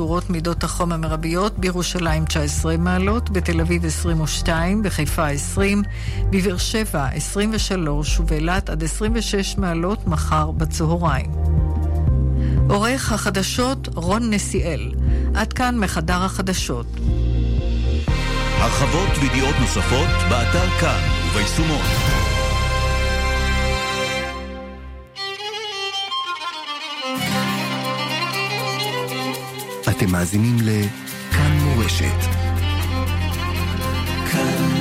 טמפרטורות מידות החום המרביות בירושלים 19 מעלות, בתל אביב 22, בחיפה 20, בבאר שבע 23 ובאילת עד 26 מעלות מחר בצהריים. עורך החדשות רון נסיאל. עד כאן מחדר החדשות. הרחבות וידיעות נוספות באתר כאן וביישומון. אתם מאזינים לכאן מורשת. כאן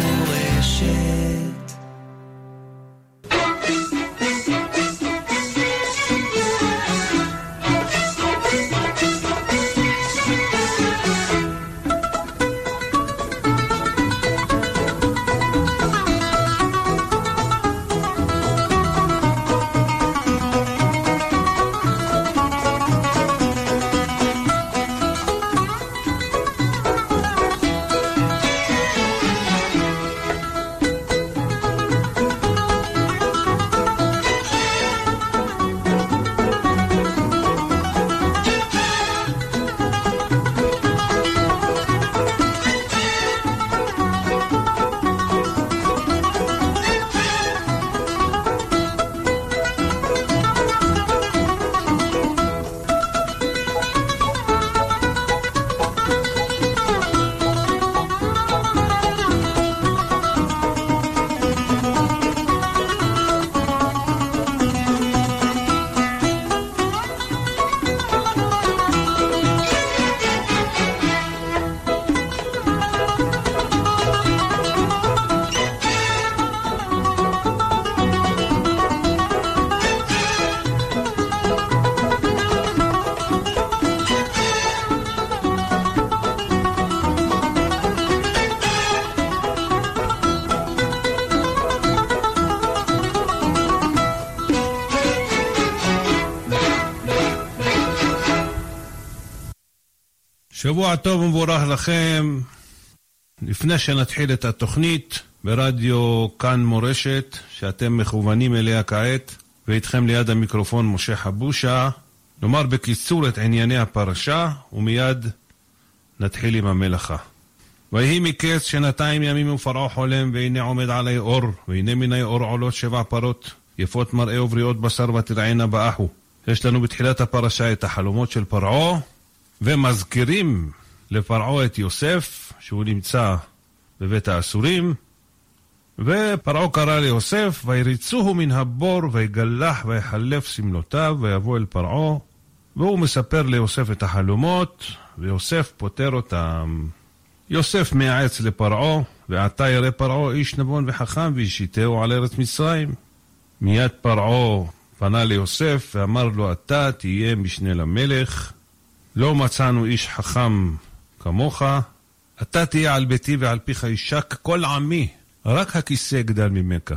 שבוע טוב ומבורך לכם. לפני שנתחיל את התוכנית ברדיו כאן מורשת, שאתם מכוונים אליה כעת, ואיתכם ליד המיקרופון משה חבושה, נאמר בקיצור את ענייני הפרשה, ומיד נתחיל עם המלאכה. ויהי מקץ שנתיים ימים ופרעה חולם, והנה עומד עלי אור, והנה מיני אור עולות שבע פרות, יפות מראה ובריאות בשר ותרענה באחו. יש לנו בתחילת הפרשה את החלומות של פרעה, ומזכירים לפרעה את יוסף, שהוא נמצא בבית האסורים, ופרעה קרא ליוסף, ויריצוהו מן הבור, ויגלח ויחלף שמלותיו, ויבוא אל פרעה, והוא מספר ליוסף את החלומות, ויוסף פותר אותם. יוסף מייעץ לפרעה, ועתה ירא פרעה איש נבון וחכם, וישיתהו על ארץ מצרים. מיד פרעה פנה ליוסף, ואמר לו, אתה תהיה משנה למלך, לא מצאנו איש חכם כמוך, אתה תהיה על ביתי ועל פיך יישק כל עמי, רק הכיסא יגדל ממך.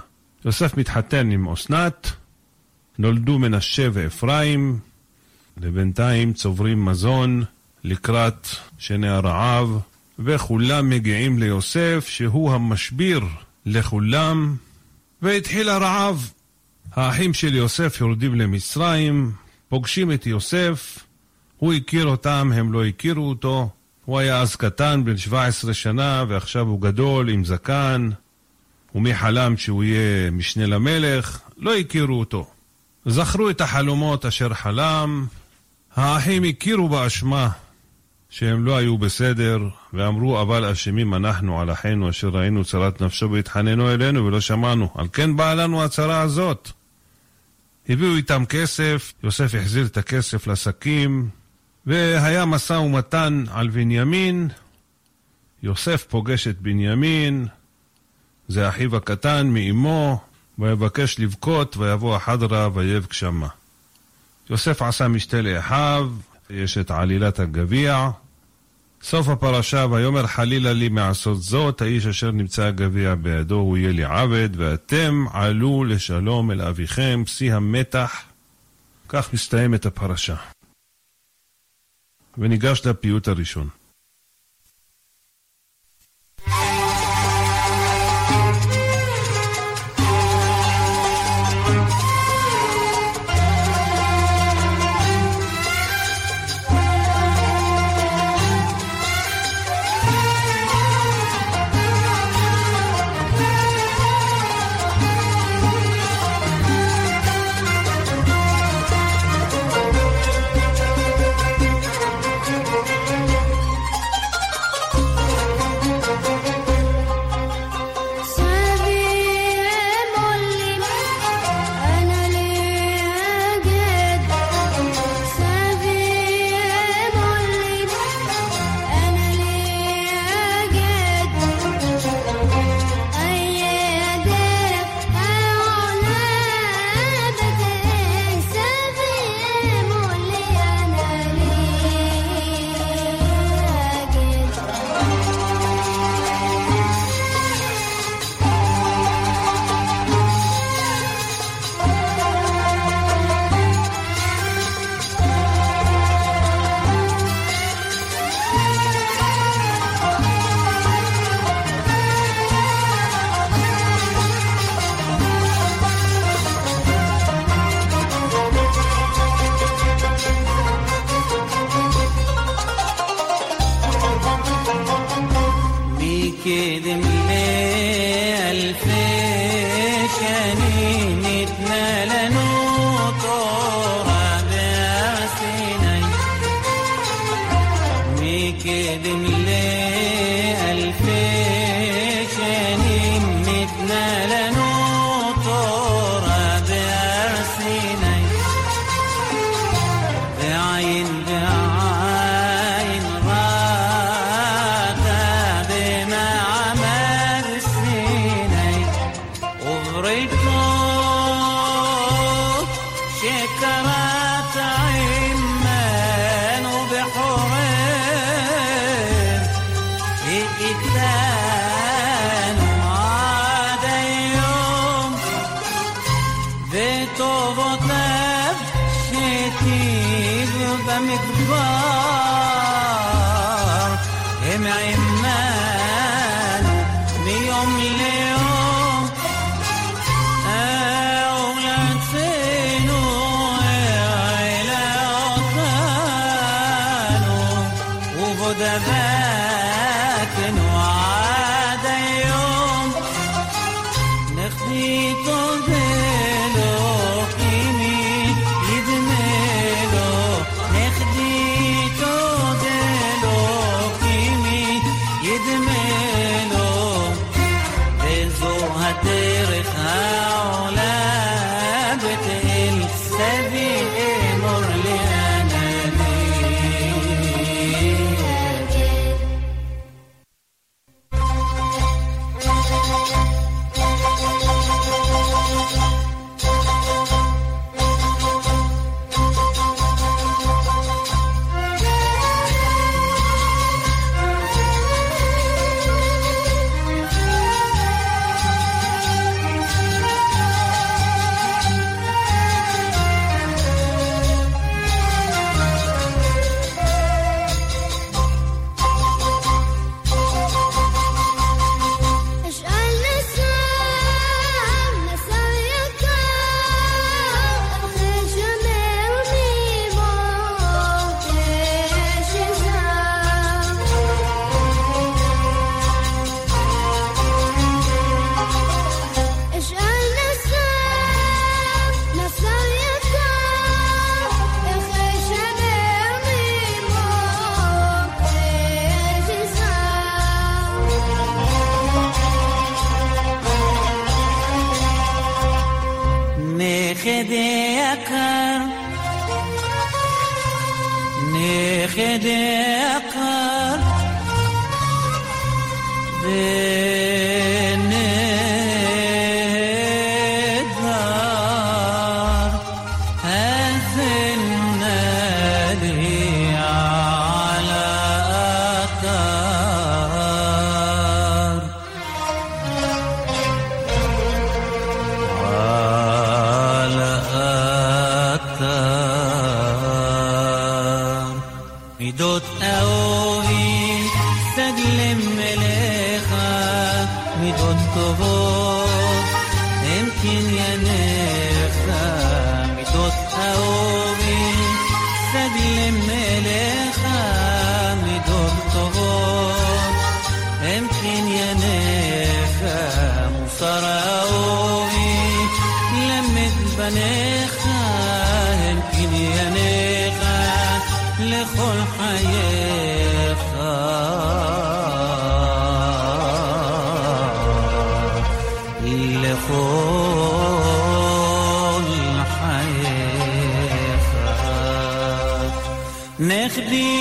יוסף מתחתן עם אסנת, נולדו מנשה ואפרים, ובינתיים צוברים מזון לקראת שני הרעב, וכולם מגיעים ליוסף, שהוא המשביר לכולם, והתחיל הרעב. האחים של יוסף יורדים למצרים, פוגשים את יוסף, הוא הכיר אותם, הם לא הכירו אותו. הוא היה אז קטן, בן 17 שנה, ועכשיו הוא גדול, עם זקן. ומי חלם שהוא יהיה משנה למלך? לא הכירו אותו. זכרו את החלומות אשר חלם. האחים הכירו באשמה שהם לא היו בסדר, ואמרו, אבל אשמים אנחנו על אחינו אשר ראינו צרת נפשו והתחננו אלינו ולא שמענו. על כן באה לנו הצרה הזאת. הביאו איתם כסף, יוסף החזיר את הכסף לשקים, והיה משא ומתן על בנימין, יוסף פוגש את בנימין, זה אחיו הקטן מאמו, ויבקש לבכות, ויבוא החדרה ויבק שמה. יוסף עשה משתה לאחיו, יש את עלילת הגביע. סוף הפרשה, ויאמר חלילה לי מעשות זאת, האיש אשר נמצא הגביע בידו הוא יהיה לי עבד, ואתם עלו לשלום אל אביכם, שיא המתח. כך מסתיימת הפרשה. וניגש לפיוט הראשון. there. למד בניך הם קנייניך לכל חייך לכל חייך נכדי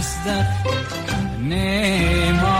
that's the name of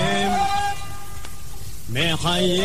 حي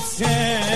você